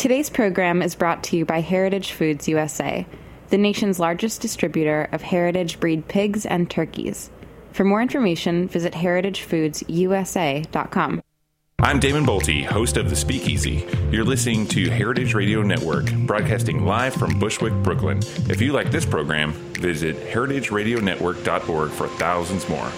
Today's program is brought to you by Heritage Foods USA, the nation's largest distributor of heritage breed pigs and turkeys. For more information, visit heritagefoodsusa.com. I'm Damon Boelte, host of The Speakeasy. You're listening to Heritage Radio Network, broadcasting live from Bushwick, Brooklyn. If you like this program, visit heritageradionetwork.org for thousands more.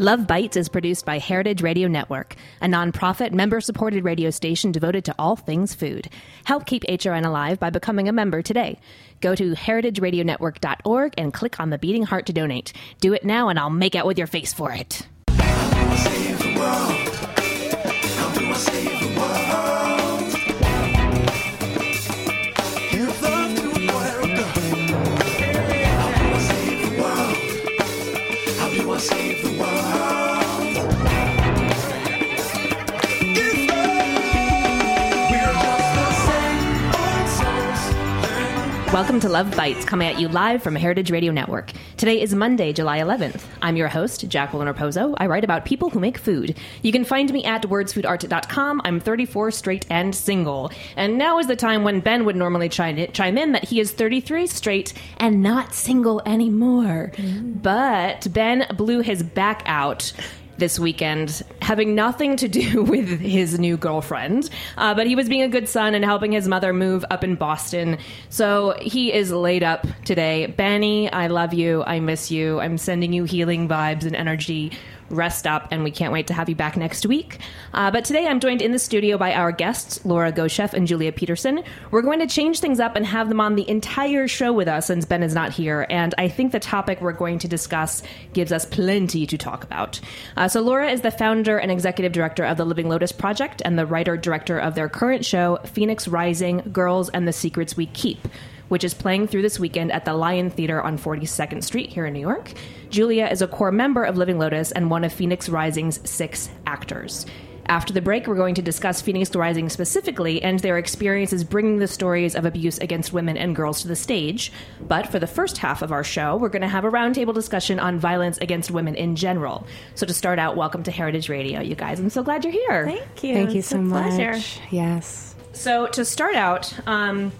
Love Bites is produced by Heritage Radio Network, a nonprofit member supported radio station devoted to all things food. Help keep HRN alive by becoming a member today. Go to heritageradionetwork.org and click on the beating heart to donate. Do it now, and I'll make out with your face for it. Welcome to Love Bites, coming at you live from Heritage Radio Network. Today is Monday, July 11th. I'm your host, Jacqueline Raposo. I write about people who make food. You can find me at wordsfoodart.com. I'm 34, straight, and single. And now is the time when Ben would normally chime in that he is 33, straight, and not single anymore. Mm. But Ben blew his back out this weekend, having nothing to do with his new girlfriend. Uh, but he was being a good son and helping his mother move up in Boston. So he is laid up today. Benny, I love you. I miss you. I'm sending you healing vibes and energy rest up, and we can't wait to have you back next week. Uh, but today I'm joined in the studio by our guests, Laura Goshev and Julia Peterson. We're going to change things up and have them on the entire show with us since Ben is not here, and I think the topic we're going to discuss gives us plenty to talk about. Uh, so, Laura is the founder and executive director of the Living Lotus Project and the writer director of their current show, Phoenix Rising Girls and the Secrets We Keep which is playing through this weekend at the Lion Theater on 42nd Street here in New York. Julia is a core member of Living Lotus and one of Phoenix Rising's six actors. After the break, we're going to discuss Phoenix Rising specifically and their experiences bringing the stories of abuse against women and girls to the stage. But for the first half of our show, we're going to have a roundtable discussion on violence against women in general. So to start out, welcome to Heritage Radio, you guys. I'm so glad you're here. Thank you. Thank you it's so much. Yes. So to start out, um,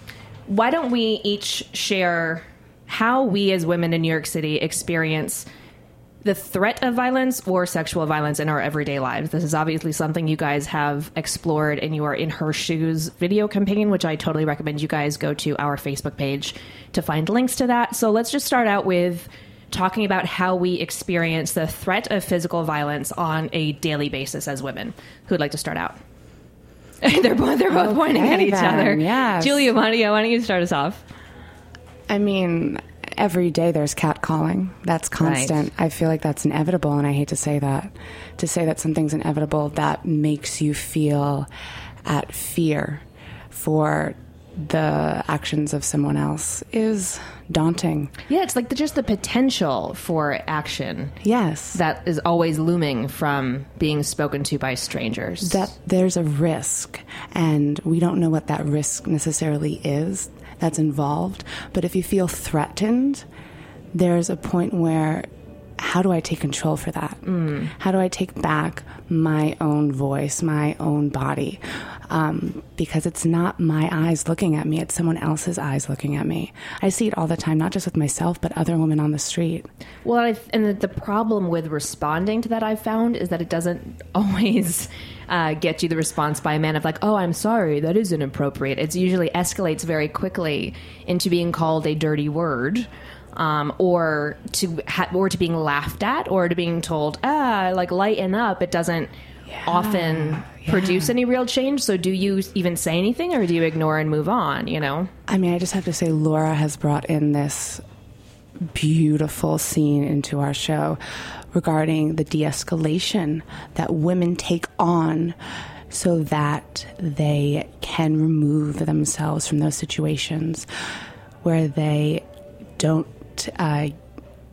why don't we each share how we as women in New York City experience the threat of violence or sexual violence in our everyday lives. This is obviously something you guys have explored in your In Her Shoes video campaign, which I totally recommend you guys go to our Facebook page to find links to that. So let's just start out with talking about how we experience the threat of physical violence on a daily basis as women. Who'd like to start out? they're both they're both okay, pointing at each then, other. Yes. Julia, why don't, you, why don't you start us off? I mean, every day there's catcalling. That's constant. Right. I feel like that's inevitable, and I hate to say that. To say that something's inevitable, that makes you feel at fear for the actions of someone else is daunting. Yeah, it's like the, just the potential for action. Yes. That is always looming from being spoken to by strangers. That there's a risk, and we don't know what that risk necessarily is that's involved. But if you feel threatened, there's a point where how do I take control for that? Mm. How do I take back my own voice, my own body? um, because it's not my eyes looking at me, it's someone else's eyes looking at me. I see it all the time, not just with myself, but other women on the street. Well, I've, and the problem with responding to that I've found is that it doesn't always. Uh, get you the response by a man of like, "Oh, I'm sorry, that is inappropriate." It usually escalates very quickly into being called a dirty word, um, or to ha- or to being laughed at, or to being told, "Ah, like lighten up." It doesn't yeah, often yeah. produce any real change. So, do you even say anything, or do you ignore and move on? You know. I mean, I just have to say, Laura has brought in this beautiful scene into our show regarding the de-escalation that women take on so that they can remove themselves from those situations where they don't uh,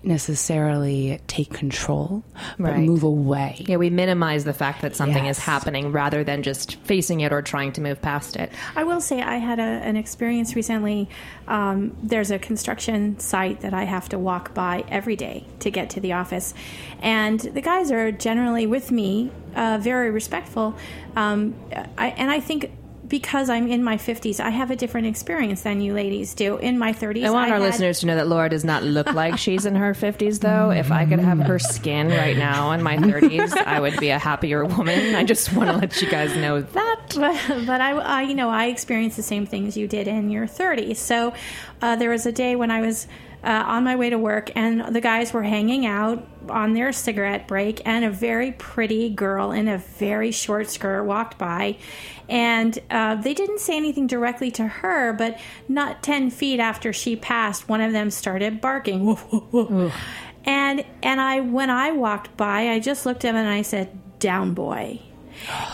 necessarily take control, but Right. move away. Yeah, we minimize the fact that something is happening rather than just facing it or trying to move past it. I will say I had a, an experience recently. Um, there's a construction site that I have to walk by every day to get to the office, and the guys are generally with me, uh, very respectful. Um, I, and I think because I'm in my 50s, I have a different experience than you ladies do. In my 30s, I want our had- listeners to know that Laura does not look like she's in her 50s, though. If I could have her skin right now in my 30s, I would be a happier woman. I just want to let you guys know that. but, but I, I, you know, I experienced the same things you did in your 30s. So uh, there was a day when I was uh, on my way to work, and the guys were hanging out on their cigarette break, and a very pretty girl in a very short skirt walked by. And uh, they didn't say anything directly to her, but not 10 feet after she passed, one of them started barking. Woof, woof, woof. And and I when I walked by, I just looked at him and I said, "Down, boy."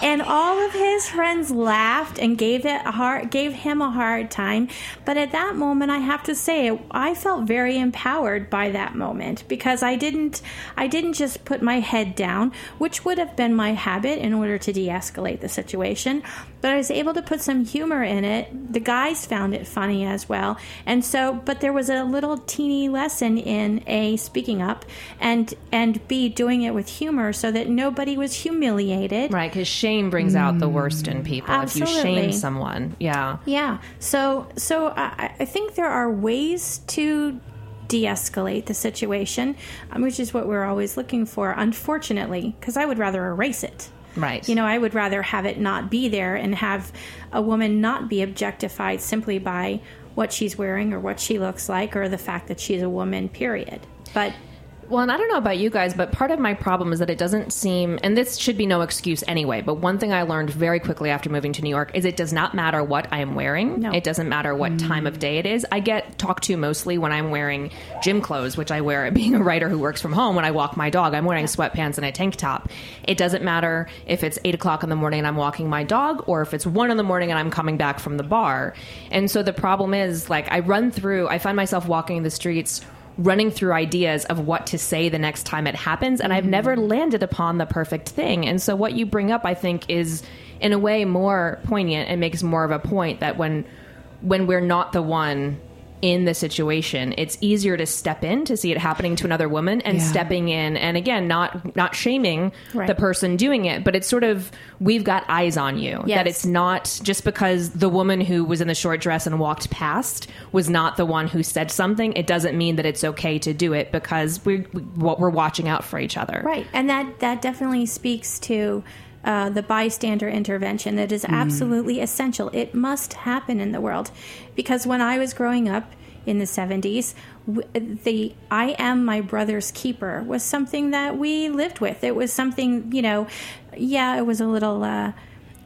And all of his friends laughed and gave it a hard, gave him a hard time. But at that moment, I have to say, I felt very empowered by that moment because I didn't, I didn't just put my head down, which would have been my habit in order to de-escalate the situation. But I was able to put some humor in it. The guys found it funny as well, and so, but there was a little teeny lesson in a speaking up and and b doing it with humor so that nobody was humiliated. Right, because shame brings out the worst in people. Absolutely. If you shame someone, yeah. Yeah. So so I, I think there are ways to de-escalate the situation, um, which is what we're always looking for. Unfortunately, because I would rather erase it. Right. You know, I would rather have it not be there and have a woman not be objectified simply by what she's wearing or what she looks like or the fact that she's a woman. Period. But Well, and I don't know about you guys, but part of my problem is that it doesn't seem, and this should be no excuse anyway, but one thing I learned very quickly after moving to New York is it does not matter what I am wearing. No. It doesn't matter what mm. time of day it is. I get talked to mostly when I'm wearing gym clothes, which I wear being a writer who works from home when I walk my dog. I'm wearing sweatpants and a tank top. It doesn't matter if it's eight o'clock in the morning and I'm walking my dog or if it's one in the morning and I'm coming back from the bar. And so the problem is, like, I run through, I find myself walking the streets running through ideas of what to say the next time it happens and I've never mm-hmm. landed upon the perfect thing. And so what you bring up I think is in a way more poignant and makes more of a point that when when we're not the one in the situation, it's easier to step in to see it happening to another woman and Yeah. stepping in and again not not shaming Right. the person doing it, but it's sort of we've got eyes on you. Yes. That it's not just because the woman who was in the short dress and walked past was not the one who said something, it doesn't mean that it's okay to do it because we're we're watching out for each other. Right, and that that definitely speaks to uh, the bystander intervention that is absolutely essential. It must happen in the world because when I was growing up in the seventies, the "I am my brother's keeper" was something that we lived with. It was something you know, yeah, it was a little. Uh,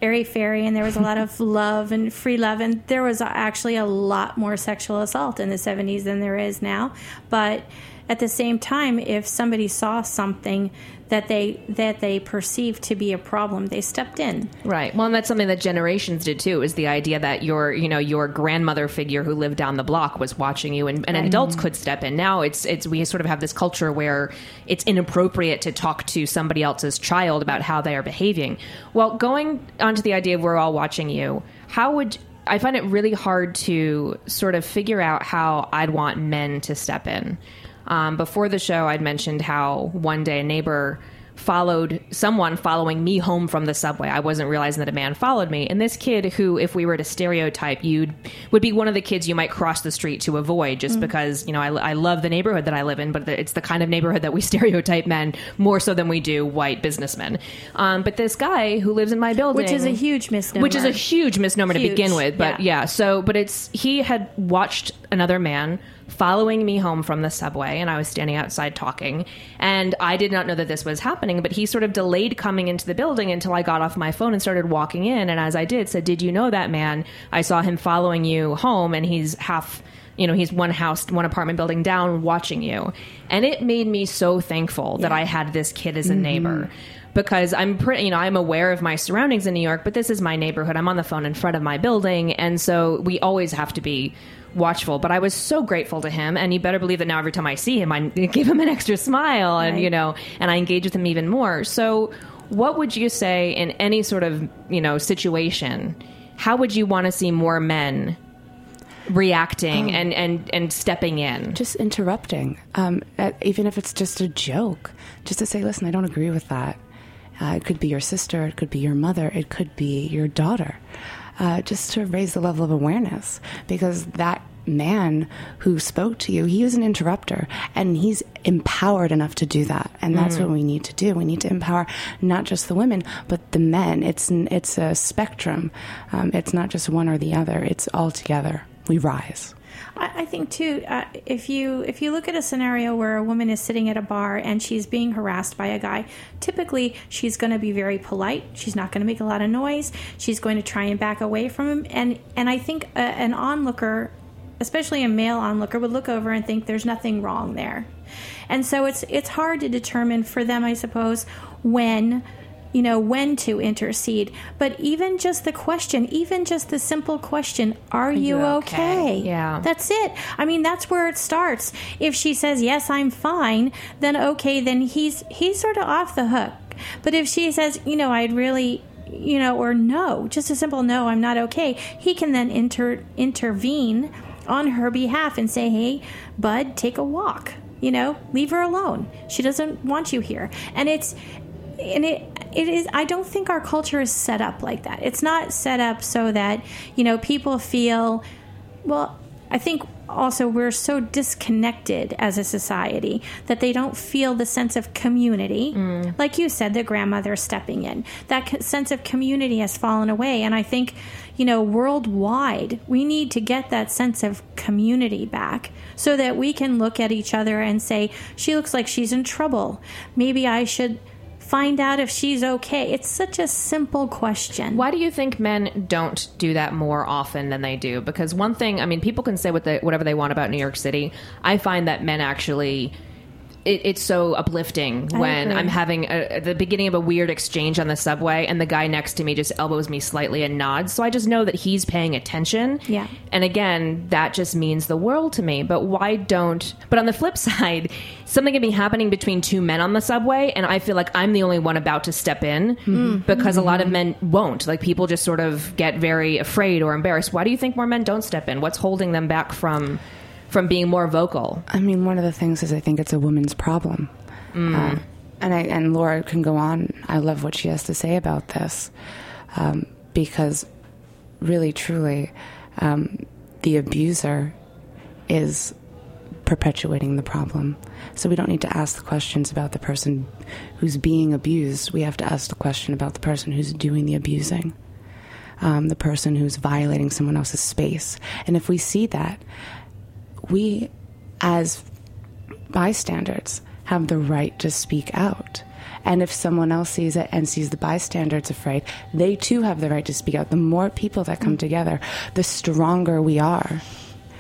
airy fairy and there was a lot of love and free love and there was actually a lot more sexual assault in the 70s than there is now but at the same time if somebody saw something that they that they perceived to be a problem they stepped in Right. Well, and that's something that generations did too. Is the idea that your, you know, your grandmother figure who lived down the block was watching you, and, and adults could step in. Now it's it's we sort of have this culture where it's inappropriate to talk to somebody else's child about how they are behaving. Well, going onto the idea of we're all watching you, how would I find it really hard to sort of figure out how I'd want men to step in. Um, before the show, I'd mentioned how one day a neighbor followed someone following me home from the subway. I wasn't realizing that a man followed me. And this kid, who, if we were to stereotype, you'd would be one of the kids you might cross the street to avoid, just because you know I, I love the neighborhood that I live in, but it's the kind of neighborhood that we stereotype men more so than we do white businessmen. Um, but this guy who lives in my building, which is a huge misnomer which is a huge misnomer to begin with. But yeah. yeah, so but it's he had watched another man following me home from the subway and I was standing outside talking and I did not know that this was happening but he sort of delayed coming into the building until I got off my phone and started walking in and as I did said did you know that man I saw him following you home and he's half you know, he's one house, one apartment building down watching you. And it made me so thankful that I had this kid as a mm-hmm. neighbor because I'm pretty, you know, I'm aware of my surroundings in New York, but this is my neighborhood. I'm on the phone in front of my building. And so we always have to be watchful. But I was so grateful to him. And you better believe that now every time I see him, I give him an extra smile and, Right. you know, and I engage with him even more. So what would you say in any sort of, you know, situation? How would you want to see more men reacting and, and, and stepping in? just interrupting, um, even if it's just a joke, just to say, listen, I don't agree with that. Uh, it could be your sister, it could be your mother, it could be your daughter. Uh, just to raise the level of awareness because that man who spoke to you, he was an interrupter and he's empowered enough to do that. And that's what we need to do. We need to empower not just the women, but the men. It's, it's a spectrum. Um, it's not just one or the other, it's all together. We rise. I, I think too, uh, if you if you look at a scenario where a woman is sitting at a bar and she's being harassed by a guy, typically she's going to be very polite. She's not going to make a lot of noise. She's going to try and back away from him. And and I think a, an onlooker, especially a male onlooker, would look over and think there's nothing wrong there. And so it's it's hard to determine for them, I suppose, when you know when to intercede. But even just the question even just the simple question are, you, you okay? okay? Yeah. that's it. I mean that's where it starts. If she says yes i'm fine then okay then he's he's sort of off the hook. But if she says you know i'd really you know or no just a simple no i'm not okay he can then inter intervene on her behalf and say hey bud take a walk. You know leave her alone. She doesn't want you here. And it's and it it is i don't think our culture is set up like that. It's not set up so that you know people feel well i think also we're so disconnected as a society that they don't feel the sense of community mm. like you said the grandmother stepping in. That co- sense of community has fallen away and i think you know worldwide we need to get that sense of community back so that we can look at each other and say she looks like she's in trouble. Maybe i should find out if she's okay. It's such a simple question. Why do you think men don't do that more often than they do? Because one thing, I mean, people can say what they, whatever they want about New York City. I find that men actually. It, it's so uplifting I when agree. I'm having a, the beginning of a weird exchange on the subway, and the guy next to me just elbows me slightly and nods. So I just know that he's paying attention. Yeah. And again, that just means the world to me. But why don't? But on the flip side, something can be happening between two men on the subway, and I feel like I'm the only one about to step in mm-hmm. because a lot of mm-hmm. men won't. Like people just sort of get very afraid or embarrassed. Why do you think more men don't step in? What's holding them back from from being more vocal? I mean, one of the things is I think it's a woman's problem. Uh, and I, and Laura can go on. I love what she has to say about this um, because, really, truly, um, the abuser is perpetuating the problem. So we don't need to ask the questions about the person who's being abused. We have to ask the question about the person who's doing the abusing. Um, the person who's violating someone else's space. And if we see that, we, as bystanders, have the right to speak out. And if someone else sees it and sees the bystanders afraid, they too have the right to speak out. The more people that come together, the stronger we are.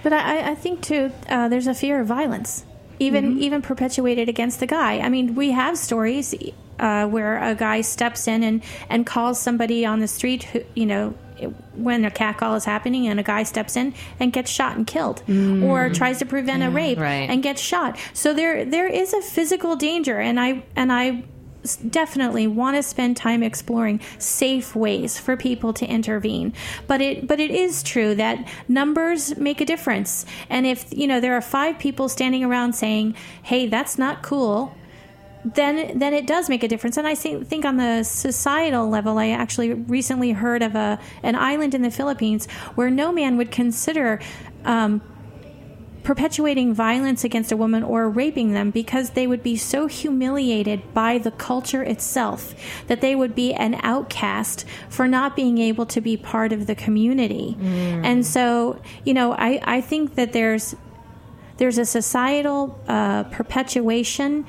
But I, I think too, uh, there's a fear of violence, even even perpetuated against the guy. I mean, we have stories uh, where a guy steps in and and calls somebody on the street, who, you know. When a catcall is happening and a guy steps in and gets shot and killed, or mm. tries to prevent a rape right. and gets shot, so there there is a physical danger, and I and I definitely want to spend time exploring safe ways for people to intervene. But it but it is true that numbers make a difference. And if you know there are five people standing around saying hey that's not cool then then it does make a difference and i think on the societal level i actually recently heard of a an island in the philippines where no man would consider um, perpetuating violence against a woman or raping them because they would be so humiliated by the culture itself that they would be an outcast for not being able to be part of the community. And so, you know, I, I think that there's there's a societal uh, perpetuation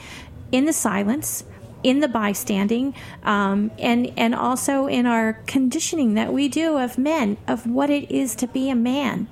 in the silence in the bystanding um, and and also in our conditioning that we do of men of what it is to be a man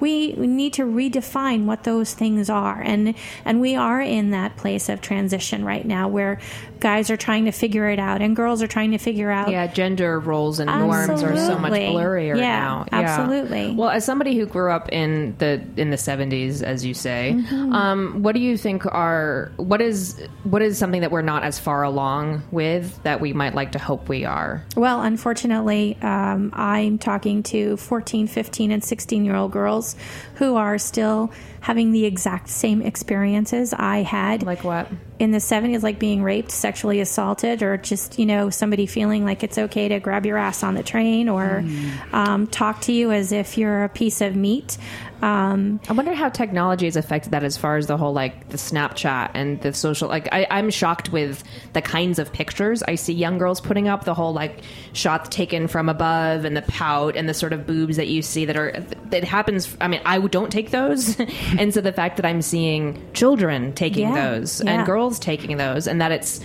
we, we need to redefine what those things are. And, and we are in that place of transition right now where guys are trying to figure it out and girls are trying to figure out. Yeah, gender roles and norms are so much blurrier Yeah, now. absolutely. Well, as somebody who grew up in the in the seventies, as you say, Mm-hmm. um, what do you think are what is what is something that we're not as far along with that we might like to hope we are? Well, unfortunately, um, I'm talking to 14, 15, and 16 year old girls who are still having the exact same experiences I had. Like what? in the 70s like being raped sexually assaulted or just you know somebody feeling like it's okay to grab your ass on the train or um, talk to you as if you're a piece of meat um, I wonder how technology has affected that as far as the whole like the Snapchat and the social like I, I'm shocked with the kinds of pictures I see young girls putting up, the whole like shots taken from above and the pout and the sort of boobs that you see that are that happens I mean, I don't take those and so the fact that I'm seeing children taking Yeah, those yeah. and girls taking those and that it's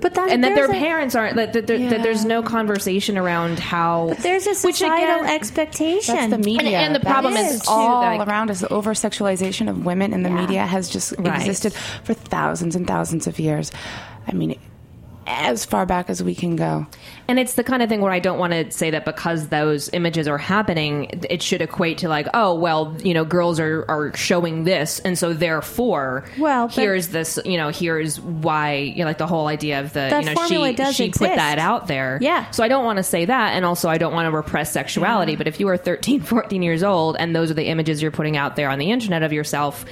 but that and that their a- parents aren't that, that, that, that there's no conversation around how but there's a which societal again- expectation That's the media. and the That problem is, is too, all like- around is The over sexualization of women in the Yeah. media has just Right. existed for thousands and thousands of years. I mean, as far back as we can go. And it's the kind of thing where I don't want to say that because those images are happening, it should equate to like, oh, well, you know, girls are, are showing this, and so therefore, Well, here's this, you know, here's why, you know, like the whole idea of the, you know, she does she put that out there, Yeah. So I don't want to say that, and also I don't want to repress sexuality. But if you are 13, 14 years old, and those are the images you're putting out there on the internet of yourself,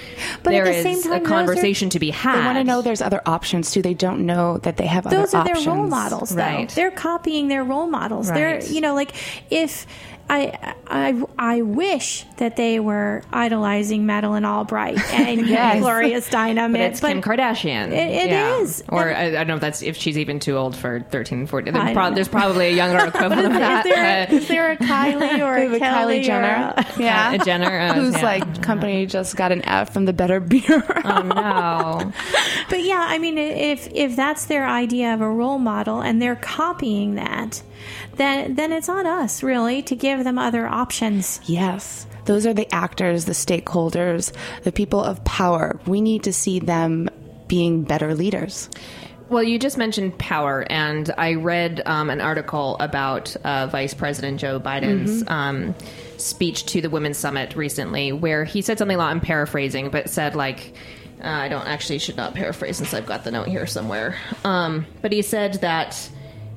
But there at the is same time, a those are- conversation to be had. They want to know there's other options too. They don't know that they have those other are their options. role models though. Right. they're copying their role models. They're you know like if I, I I wish that they were idolizing Madeleine Albright and Yes. Gloria Steinem. But it's Kim Kardashian. It- it yeah. is. Or And- I, I don't know if that's if she's even too old for 13, and 14. There's, don't prob- know. there's probably a younger equivalent of that. Is there, uh, is there a Kylie or a The Kelly Kylie Jenner. Or a, yeah. a Jenner. uh, Whose yeah. like company just got an F from the Better Bureau. Oh, no. but yeah, I mean, if if that's their idea of a role model and they're copying that, then then it's on us really to give them other options. Yes. Those are the actors, the stakeholders, the people of power. We need to see them being better leaders. Well, you just mentioned power, and I read um, an article about uh, Vice President Joe Biden's um, speech to the Women's Summit recently, where he said something. a lot- I'm paraphrasing, but said like, uh, I don't actually should not paraphrase since I've got the note here somewhere. Um, but he said that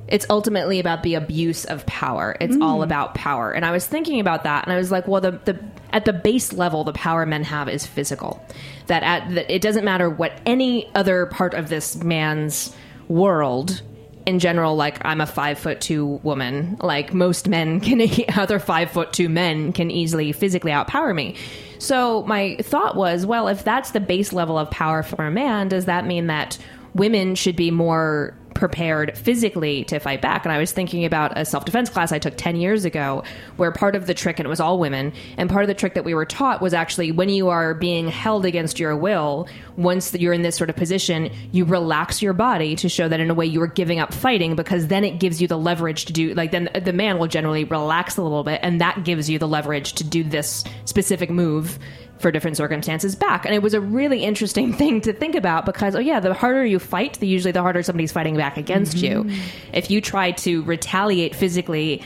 it's ultimately about the abuse of power. It's all mm. about power. And I was thinking about that, and I was like, well, the, the at the base level, the power men have is physical. That at that it doesn't matter what any other part of this man's world. In general, like I'm a five foot two woman. Like most men can, other five foot two men can easily physically outpower me. So my thought was, well, if that's the base level of power for a man, does that mean that women should be more prepared physically to fight back. And I was thinking about a self defense class I took 10 years ago, where part of the trick, and it was all women, and part of the trick that we were taught was actually when you are being held against your will, once you're in this sort of position, you relax your body to show that in a way you are giving up fighting because then it gives you the leverage to do, like, then the man will generally relax a little bit, and that gives you the leverage to do this specific move for different circumstances back. And it was a really interesting thing to think about because, oh, yeah, the harder you fight, the usually the harder somebody's fighting back against you. Mm-hmm. If you try to retaliate physically,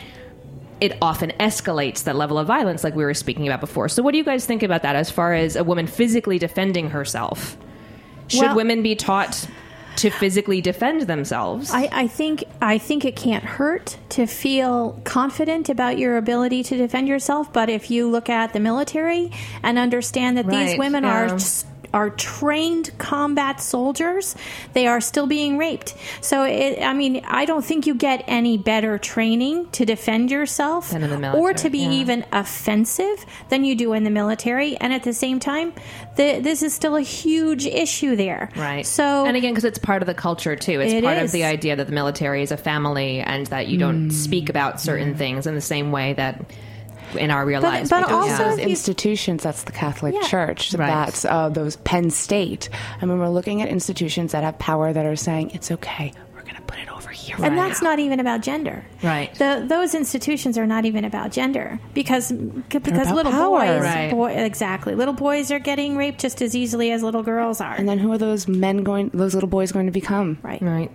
it often escalates that level of violence, like we were speaking about before. So, what do you guys think about that as far as a woman physically defending herself? Should Well- women be taught to physically defend themselves? I, I think I think it can't hurt to feel confident about your ability to defend yourself. But if you look at the military and understand that these women yeah. are are trained combat soldiers, they are still being raped. So it, I mean, I don't think you get any better training to defend yourself the or to be yeah. even offensive than you do in the military. And at the same time, the, this is still a huge issue there. Right. So and again, because it's part of the culture too. It's It part is. of the idea that the military is a family and that you don't hmm. speak about certain hmm. things in the same way that in our real But- lives. but also- Yeah. those institutions that's the catholic Yeah. church Right. that's uh, those penn state i mean we're looking at institutions that have power that are saying it's okay we're going to put it over here. And that's not even about gender. Right. The, those institutions are not even about gender because because little power. boys, Right. boy, exactly, little boys are getting raped just as easily as little girls are. And then who are those men going, those little boys going to become? right. Right.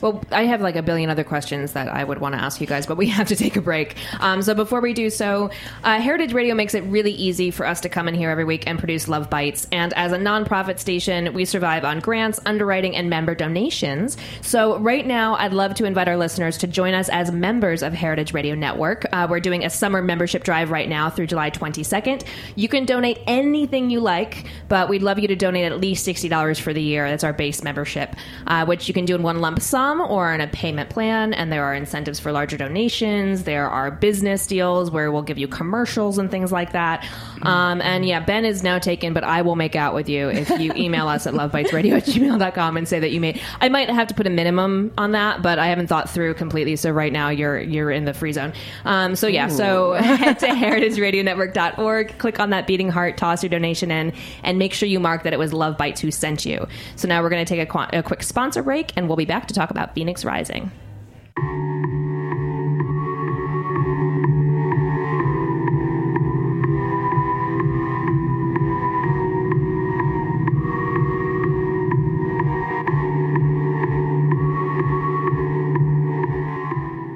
Well, I have like a billion other questions that I would want to ask you guys, but we have to take a break. Um, so before we do so, uh, Heritage Radio makes it really easy for us to come in here every week and produce Love Bites. And as a nonprofit station, we survive on grants, underwriting, and member donations. So right now, I'd love to invite our listeners to join us as members of Heritage Radio Network. Uh, we're doing a summer membership drive right now through July 22nd. You can donate anything you like, but we'd love you to donate at least $60 for the year. That's our base membership, uh, which you can do in one lump sum or in a payment plan. And there are incentives for larger donations. There are business deals where we'll give you commercials and things like that. Um, and yeah, Ben is now taken, but I will make out with you if you email us at lovebitesradio at gmail.com and say that you made. I might have to put a minimum on that, but I haven't thought through completely. So right now you're you're in the free zone. Um, so yeah, so head to heritageradionetwork.org, click on that beating heart, toss your donation in, and make sure you mark that it was Love Bites who sent you. So now we're going to take a, qu- a quick sponsor break, and we'll be back to talk about Phoenix Rising.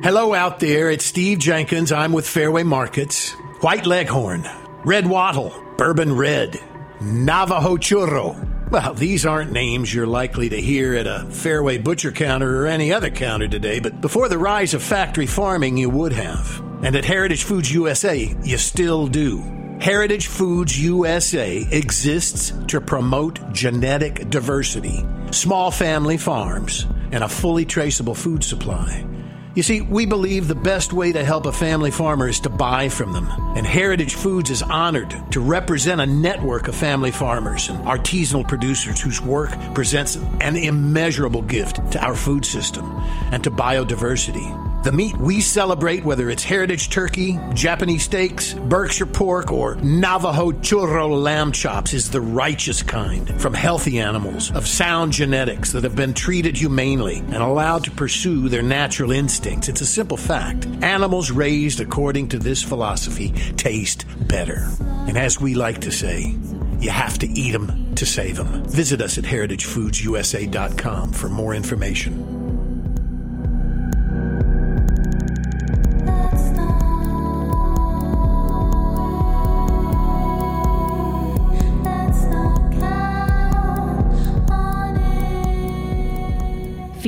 Hello out there, it's Steve Jenkins. I'm with Fairway Markets. White Leghorn, Red Wattle, Bourbon Red, Navajo Churro. Well, these aren't names you're likely to hear at a Fairway butcher counter or any other counter today, but before the rise of factory farming, you would have. And at Heritage Foods USA, you still do. Heritage Foods USA exists to promote genetic diversity, small family farms, and a fully traceable food supply. You see, we believe the best way to help a family farmer is to buy from them. And Heritage Foods is honored to represent a network of family farmers and artisanal producers whose work presents an immeasurable gift to our food system and to biodiversity. The meat we celebrate, whether it's heritage turkey, Japanese steaks, Berkshire pork, or Navajo churro lamb chops, is the righteous kind from healthy animals of sound genetics that have been treated humanely and allowed to pursue their natural instincts. It's a simple fact. Animals raised according to this philosophy taste better. And as we like to say, you have to eat them to save them. Visit us at heritagefoodsusa.com for more information.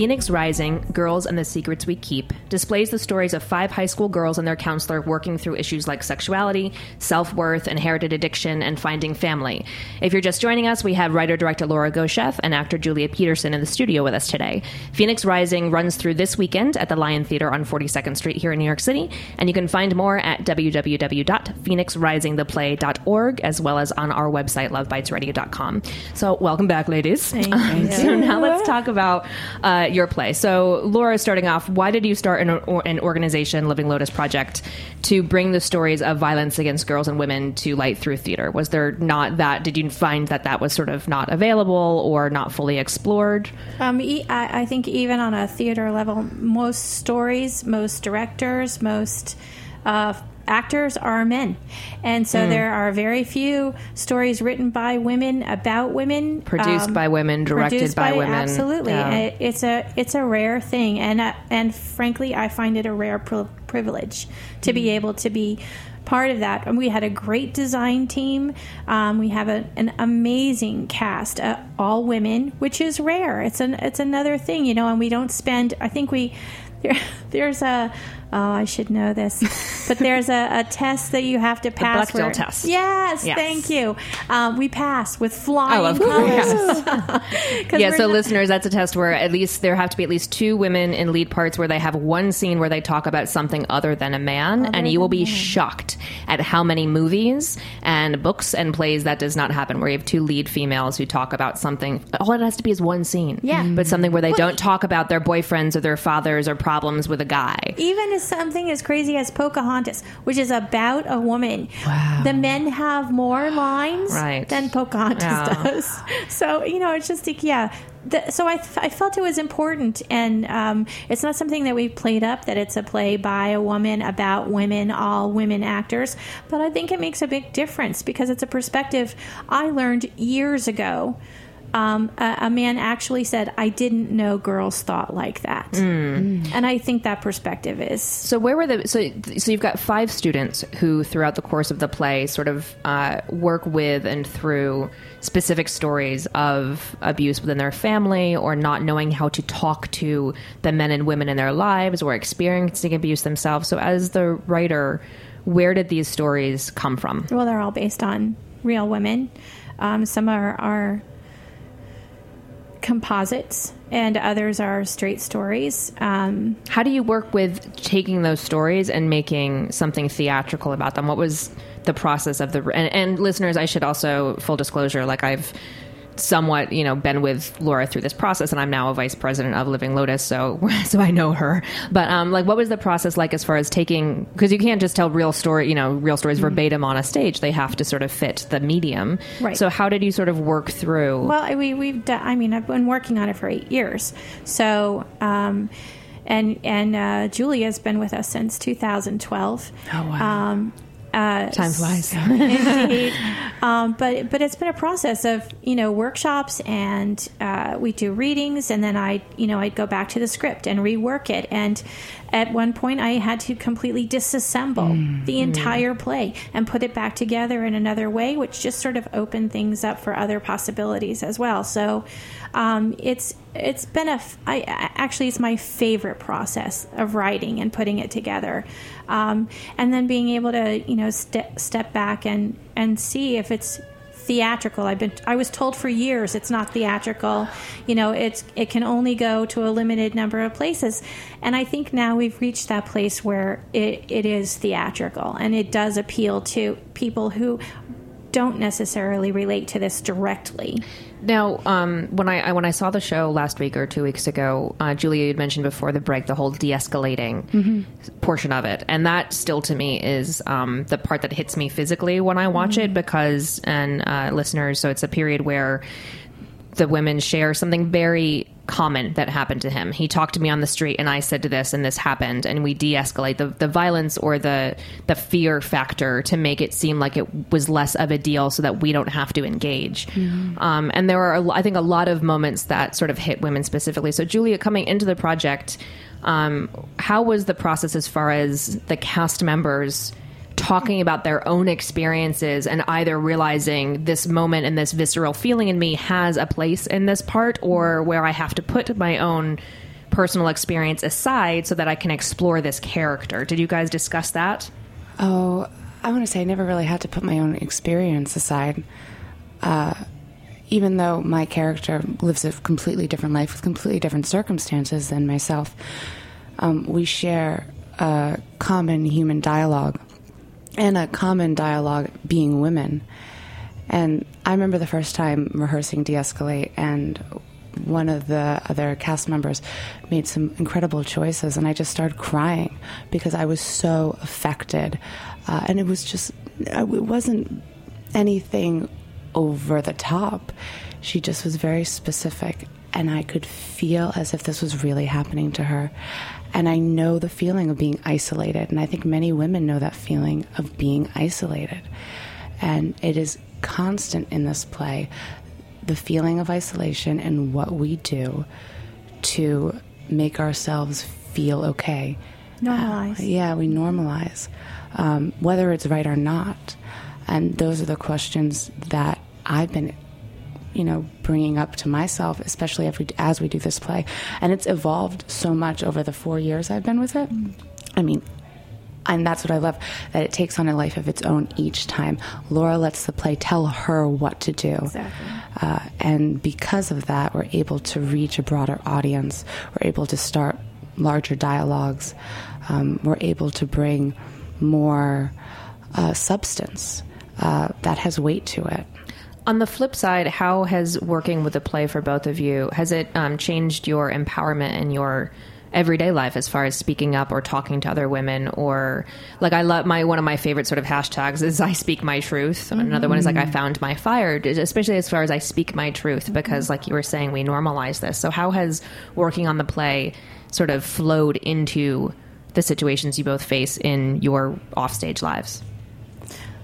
Phoenix Rising Girls and the Secrets We Keep displays the stories of five high school girls and their counselor working through issues like sexuality, self worth, inherited addiction, and finding family. If you're just joining us, we have writer director Laura Gosheff and actor Julia Peterson in the studio with us today. Phoenix Rising runs through this weekend at the Lion Theater on 42nd Street here in New York City, and you can find more at www.phoenixrisingtheplay.org as well as on our website, lovebitesradio.com. So, welcome back, ladies. Thank you. so, now let's talk about uh, your play. So, Laura, starting off, why did you start an, or, an organization, Living Lotus Project, to bring the stories of violence against girls and women to light through theater? Was there not that? Did you find that that was sort of not available or not fully explored? Um, think even on a theater level, most stories, most directors, most uh, actors are men, and so Hmm. there are very few stories written by women about women, Produced um, by women, directed produced by, women. Absolutely, Yeah. It's a it's a rare thing, and uh, and frankly, I find it a rare pri- privilege to Hmm. be able to be part of that. And we had a great design team. Um, we have a, an amazing cast, uh, all women, which is rare. It's an it's another thing, you know. And we don't spend. I think we there, there's a. Oh, I should know this, but there's a, a test that you have to pass. Bechdel where- test. Yes, Yes. thank you. Um, we pass with flying Oh, of colors. course. 'Cause yeah, so not- listeners, that's a test where at least there have to be at least two women in lead parts where they have one scene where they talk about something other than a man, and you will be shocked at how many movies and books and plays that does not happen. Where you have two lead females who talk about something. All it has to be is one scene. Yeah. but something where they Well, don't talk about their boyfriends or their fathers or problems with a guy. even something as crazy as Pocahontas, which is about a woman. Wow. The men have more lines Right. than Pocahontas Yeah. does. So, you know, it's just like, yeah, the, so I, th- I felt it was important, and um, it's not something that we played up that it's a play by a woman about women, all women actors. But I think it makes a big difference because it's a perspective I learned years ago. Um, a, a, man actually said, "I didn't know girls thought like that," mm. and I think that perspective is. So where were the so so you've got five students who, throughout the course of the play, sort of uh, work with and through specific stories of abuse within their family or not knowing how to talk to the men and women in their lives or experiencing abuse themselves. So, as the writer, where did these stories come from? Well, they're all based on real women. Um, some are, are composites and others are straight stories. Um, How do you work with taking those stories and making something theatrical about them? What was the process of the and, and listeners? I should also full disclosure, like I've somewhat, you know, been with Laura through this process, and I'm now a vice president of Living Lotus, so so I know her. But um, like, what was the process like as far as taking? Because you can't just tell real story, you know, real stories mm-hmm. verbatim on a stage. They have to sort of fit the medium. Right. So how did you sort of work through? Well, we we've done, I mean, I've been working on it for eight years, so. Um, and and uh, Julia's been with us since 2012. Oh wow! Um, uh, Time flies. indeed. Um, but but it's been a process of you know workshops and uh, we do readings and then I you know I'd go back to the script and rework it and at one point I had to completely disassemble mm. the entire play and put it back together in another way, which just sort of opened things up for other possibilities as well. So um, it's it's been a I, actually it's my favorite process of writing and putting it together, um, and then being able to you know ste- step back and and see if it's theatrical. I've been I was told for years it's not theatrical. You know, it's it can only go to a limited number of places. And I think now we've reached that place where it, it is theatrical and it does appeal to people who don't necessarily relate to this directly. Now, um, when I, when I saw the show last week or two weeks ago, uh, Julia had mentioned before the break the whole de-escalating mm-hmm. portion of it, and that still to me is um, the part that hits me physically when I watch mm-hmm. it because and uh, listeners, so it's a period where the women share something very common that happened to him. He talked to me on the street and I said to this and this happened and we de-escalate the, the violence or the the fear factor to make it seem like it was less of a deal so that we don't have to engage. Mm-hmm. Um, and there are I think a lot of moments that sort of hit women specifically. So Julia coming into the project um, how was the process as far as the cast members talking about their own experiences and either realizing this moment and this visceral feeling in me has a place in this part or where I have to put my own personal experience aside so that I can explore this character. Did you guys discuss that? Oh, I want to say I never really had to put my own experience aside. Uh, even though my character lives a completely different life with completely different circumstances than myself, um, we share a common human dialogue and a common dialogue being women. And I remember the first time rehearsing De Escalate, and one of the other cast members made some incredible choices, and I just started crying because I was so affected. Uh, and it was just, it wasn't anything over the top. She just was very specific, and I could feel as if this was really happening to her. And I know the feeling of being isolated. And I think many women know that feeling of being isolated. And it is constant in this play the feeling of isolation and what we do to make ourselves feel okay. Normalize. Uh, yeah, we normalize, um, whether it's right or not. And those are the questions that I've been you know, bringing up to myself, especially as we, as we do this play. And it's evolved so much over the four years I've been with it. I mean, and that's what I love that it takes on a life of its own each time. Laura lets the play tell her what to do. Exactly. Uh, and because of that, we're able to reach a broader audience. We're able to start larger dialogues. Um, we're able to bring more uh, substance uh, that has weight to it. On the flip side, how has working with the play for both of you has it um, changed your empowerment and your everyday life as far as speaking up or talking to other women or like I love my one of my favorite sort of hashtags is I speak my truth. Mm-hmm. Another one is like I found my fire, especially as far as I speak my truth because like you were saying we normalize this. So how has working on the play sort of flowed into the situations you both face in your offstage lives?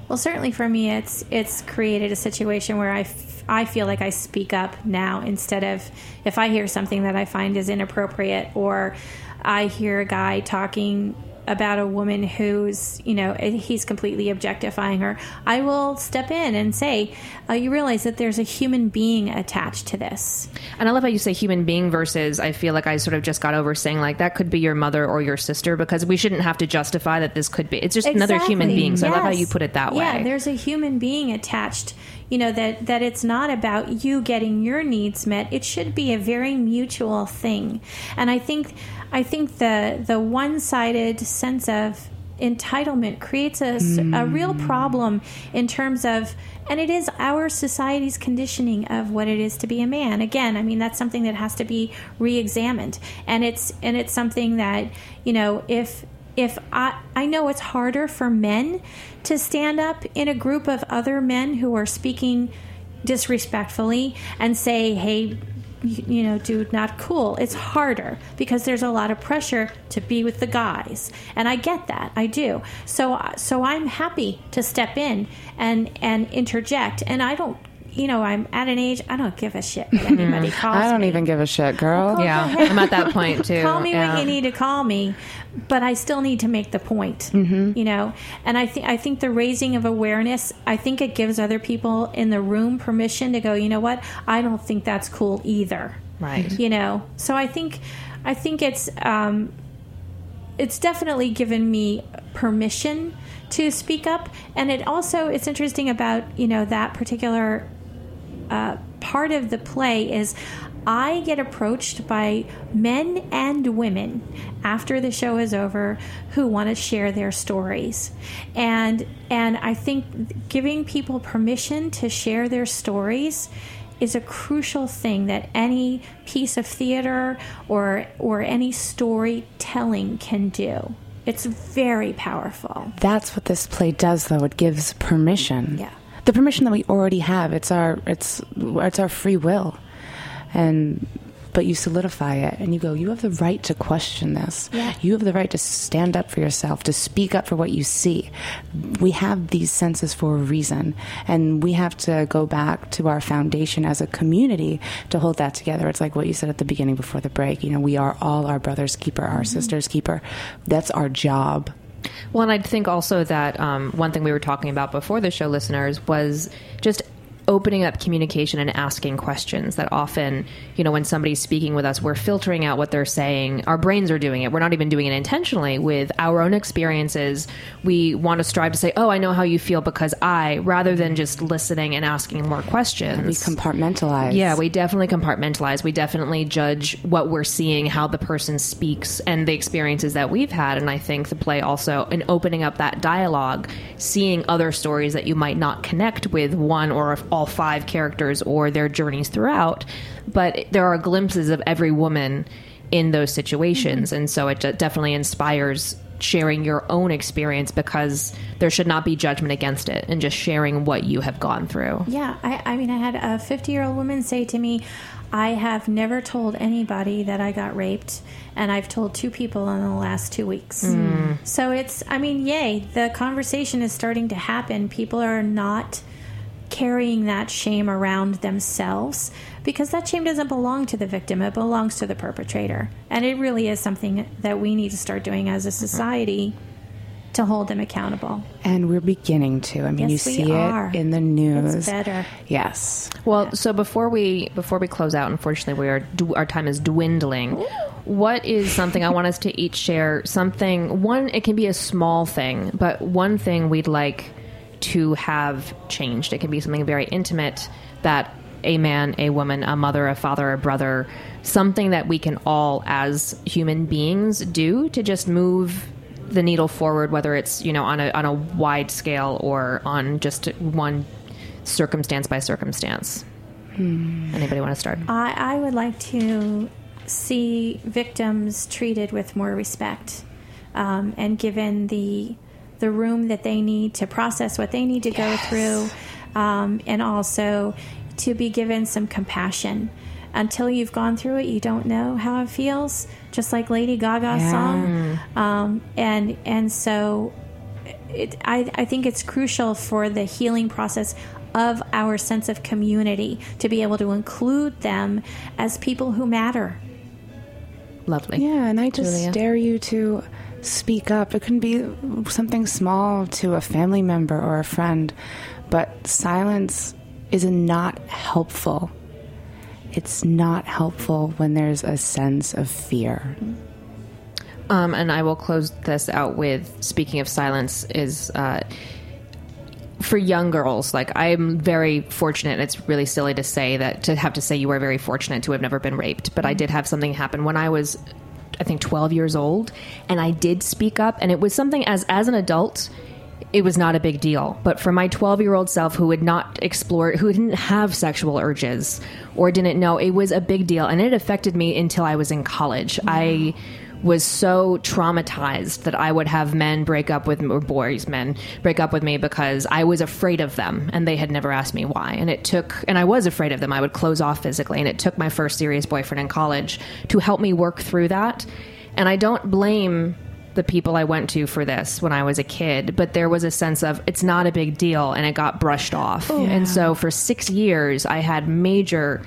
Well, certainly for me, it's it's created a situation where I, f- I feel like I speak up now instead of if I hear something that I find is inappropriate or I hear a guy talking about a woman who's, you know, he's completely objectifying her, I will step in and say, uh, you realize that there's a human being attached to this. And I love how you say human being versus I feel like I sort of just got over saying like that could be your mother or your sister because we shouldn't have to justify that this could be. It's just exactly. another human being. So yes. I love how you put it that way. Yeah, there's a human being attached you know that that it's not about you getting your needs met. It should be a very mutual thing. And i think I think the the one sided sense of entitlement creates a, mm. a real problem in terms of and it is our society's conditioning of what it is to be a man. Again i mean that's something that has to be re-examined. And it's and it's something that you know if if I, I know it's harder for men to stand up in a group of other men who are speaking disrespectfully and say hey you know, dude, not cool. It's harder because there's a lot of pressure to be with the guys, and I get that. I do. So, so I'm happy to step in and and interject, and I don't. You know, I'm at an age I don't give a shit what anybody calls I don't me. even give a shit, girl. Yeah, I'm at that point too. call me yeah. when you need to call me, but I still need to make the point. Mm-hmm. You know, and I think I think the raising of awareness, I think it gives other people in the room permission to go. You know what? I don't think that's cool either. Right. You know, so I think I think it's um, it's definitely given me permission to speak up, and it also it's interesting about you know that particular uh, part of the play is I get approached by men and women after the show is over who want to share their stories. And and I think giving people permission to share their stories is a crucial thing that any piece of theater or or any storytelling can do. It's very powerful. That's what this play does though. It gives permission. Yeah. The permission that we already have. It's our it's it's our free will. And but you solidify it and you go, you have the right to question this. Yeah. You have the right to stand up for yourself, to speak up for what you see. We have these senses for a reason, and we have to go back to our foundation as a community to hold that together. It's like what you said at the beginning before the break. You know, we are all our brother's keeper, our mm-hmm. sister's keeper. That's our job. Well, and I think also that um, one thing we were talking about before the show, listeners, was just opening up communication and asking questions that often, you know, when somebody's speaking with us, we're filtering out what they're saying. Our brains are doing it. We're not even doing it intentionally with our own experiences. We want to strive to say, oh, I know how you feel because I, rather than just listening and asking more questions. We compartmentalize. Yeah, we definitely compartmentalize. We definitely judge what we're seeing, how the person speaks, and the experiences that we've had. And I think the play also, in opening up that dialogue, seeing other stories that you might not connect with one or all five characters or their journeys throughout, but there are glimpses of every woman in those situations. Mm-hmm. And so it definitely inspires sharing your own experience because there should not be judgment against it and just sharing what you have gone through. Yeah. I, I mean, I had a 50 year old woman say to me, I have never told anybody that I got raped, and I've told two people in the last two weeks. Mm. So it's, I mean, yay, the conversation is starting to happen. People are not carrying that shame around themselves because that shame doesn't belong to the victim, it belongs to the perpetrator. And it really is something that we need to start doing as a mm-hmm. society to hold them accountable. And we're beginning to. I mean, yes, you see are. it in the news. It's better. Yes. Well, yeah. so before we before we close out, unfortunately, we are our time is dwindling. What is something I want us to each share? Something one. It can be a small thing, but one thing we'd like to have changed. It can be something very intimate that a man, a woman, a mother, a father, a brother, something that we can all, as human beings, do to just move the needle forward, whether it's you know on a on a wide scale or on just one circumstance by circumstance. Hmm. Anybody want to start? I, I would like to see victims treated with more respect um, and given the the room that they need to process what they need to go through, um, and also to be given some compassion. Until you've gone through it, you don't know how it feels. Just like Lady Gaga's Yeah. song, um, and and so it, I, I think it's crucial for the healing process of our sense of community to be able to include them as people who matter. Lovely. Yeah, and I just Julia? dare you to speak up. It can be something small to a family member or a friend, but silence is not helpful. It's not helpful when there's a sense of fear. Um, and I will close this out with speaking of silence is uh, for young girls. Like I'm very fortunate. And it's really silly to say that to have to say you are very fortunate to have never been raped, but I did have something happen when I was, I think, 12 years old, and I did speak up, and it was something as as an adult. It was not a big deal, but for my 12 year old self who had not explored, who didn't have sexual urges or didn't know, it was a big deal. And it affected me until I was in college. I was so traumatized that I would have men break up with or boys, men break up with me because I was afraid of them and they had never asked me why. And it took, and I was afraid of them. I would close off physically. And it took my first serious boyfriend in college to help me work through that. And I don't blame the people I went to for this when I was a kid, but there was a sense of it's not a big deal and it got brushed off. Oh, and so for six years, I had major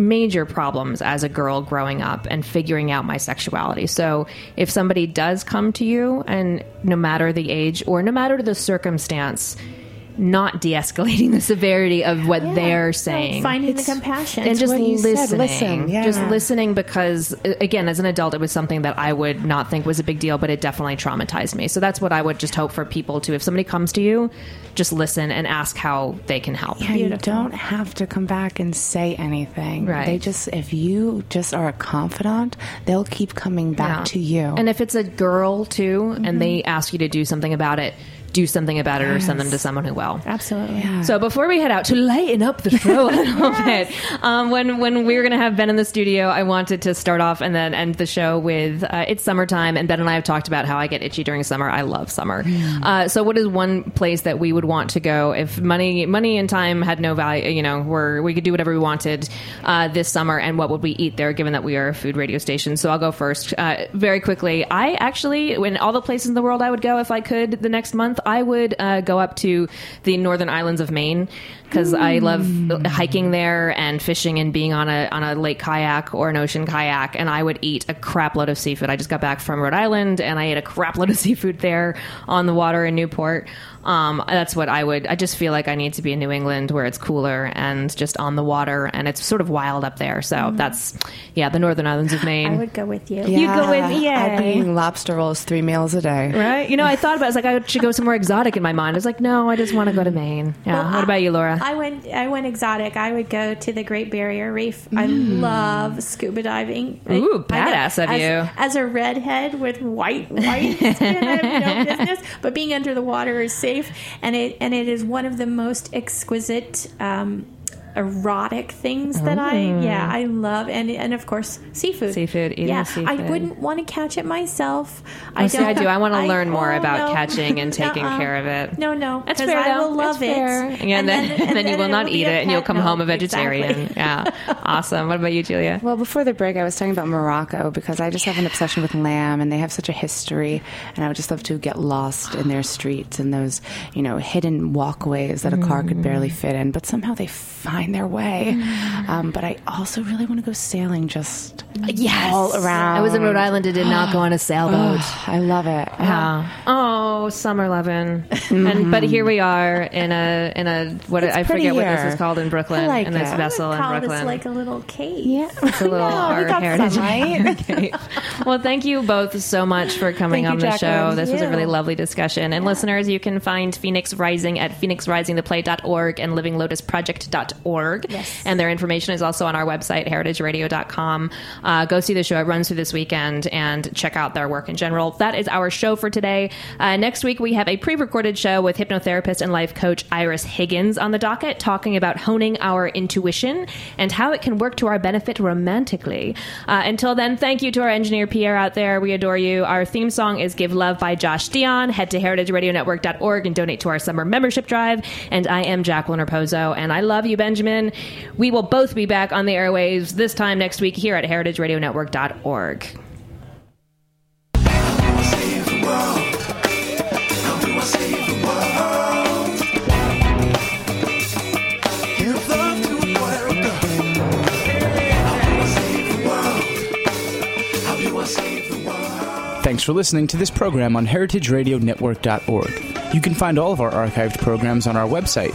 major problems as a girl growing up and figuring out my sexuality. So if somebody does come to you and no matter the age or no matter the circumstance, not de-escalating the severity of what they're saying Finding the compassion. and just what you said, listening listen, yeah. just listening because again as an adult it was something that i would not think was a big deal but it definitely traumatized me so that's what i would just hope for people to if somebody comes to you just listen and ask how they can help Yeah, you don't have to come back and say anything. Right. They just, if you just are a confidant, they'll keep coming back Yeah. to you. And if it's a girl too, and mm-hmm. they ask you to do something about it, do something about it or send them to someone who will. Absolutely. So before we head out to lighten up the show a little bit, um, when when we were going to have Ben in the studio, I wanted to start off and then end the show with uh, it's summertime, and Ben and I have talked about how I get itchy during summer. I love summer. Uh, so what is one place that we would want to go if money money and time had no value? You know, where we could do whatever we wanted uh, this summer, and what would we eat there? Given that we are a food radio station, so I'll go first uh, very quickly. I actually, when all the places in the world I would go if I could the next month, I would uh, go up to the northern islands of Maine because I love hiking there and fishing and being on a on a lake kayak or an ocean kayak. And I would eat a crap load of seafood. I just got back from Rhode Island and I ate a crap load of seafood there on the water in Newport. Um, that's what I would. I just feel like I need to be in New England where it's cooler and just on the water and it's sort of wild up there. So that's yeah, the northern islands of Maine. I would go with you. You go with- I'd be eating lobster rolls three meals a day. Right? You know, I thought about it. I was like, I should go somewhere exotic in my mind. I was like, no, I just want to go to Maine. Yeah. Well, what about you, Laura? I went. I went exotic. I would go to the Great Barrier Reef. I love scuba diving. Mm. Ooh, badass of as, you. As a redhead with white white skin, I have no business. But being under the water is safe, and it and it is one of the most exquisite. Um, erotic things that I yeah mm. I love and and of course seafood Seafood, eating yeah I wouldn't want to catch it myself Oh, see, I do. I wanna learn more oh, about no. catching and taking Nuh-uh. care of it. no no that's fair. I though. will love That's it fair. Yeah, and, then, and then you will not will eat be a it, and you'll come No, home a vegetarian. exactly. Yeah, awesome. What about you, Julia? Well, before the break, I was talking about Morocco because I just have an obsession with lamb, and they have such a history, and I would just love to get lost in their streets and those, you know, hidden walkways that a car could barely mm. fit in, but somehow they find their way. Um, but I also really want to go sailing, just Yes. all around. I was in Rhode Island and did not go on a sailboat. Oh, I love it. Yeah. Oh, summer lovin'. and but here we are in a in a what It's I forget pretty what this is called in Brooklyn I like in this it. vessel I in would call Brooklyn. this like a little cave. Yeah, It's a little No, our we got heritage. sunlight. Okay. Well, thank you both so much for coming Thank on you, the show. Jacqueline. This was a really lovely discussion. And listeners, you can find Phoenix Rising at phoenixrisingtheplay.org and livinglotusproject.org. Yes. And their information is also on our website, heritageradio.com. Uh, go see the show. It runs through this weekend and check out their work in general. That is our show for today. Uh, next week, we have a pre recorded show with hypnotherapist and life coach Iris Higgins on the docket, talking about honing our intuition and how it can work to our benefit romantically. Uh, until then, thank you to our engineer Pierre out there. We adore you. Our theme song is Give Love by Josh Dion. Head to heritageradionetwork.org and donate to our summer membership drive. And I am Jacqueline Raposo, and I love you, Benjamin. We will both be back on the airwaves this time next week here at heritageradionetwork.org. Thanks for listening to this program on heritageradionetwork.org. You can find all of our archived programs on our website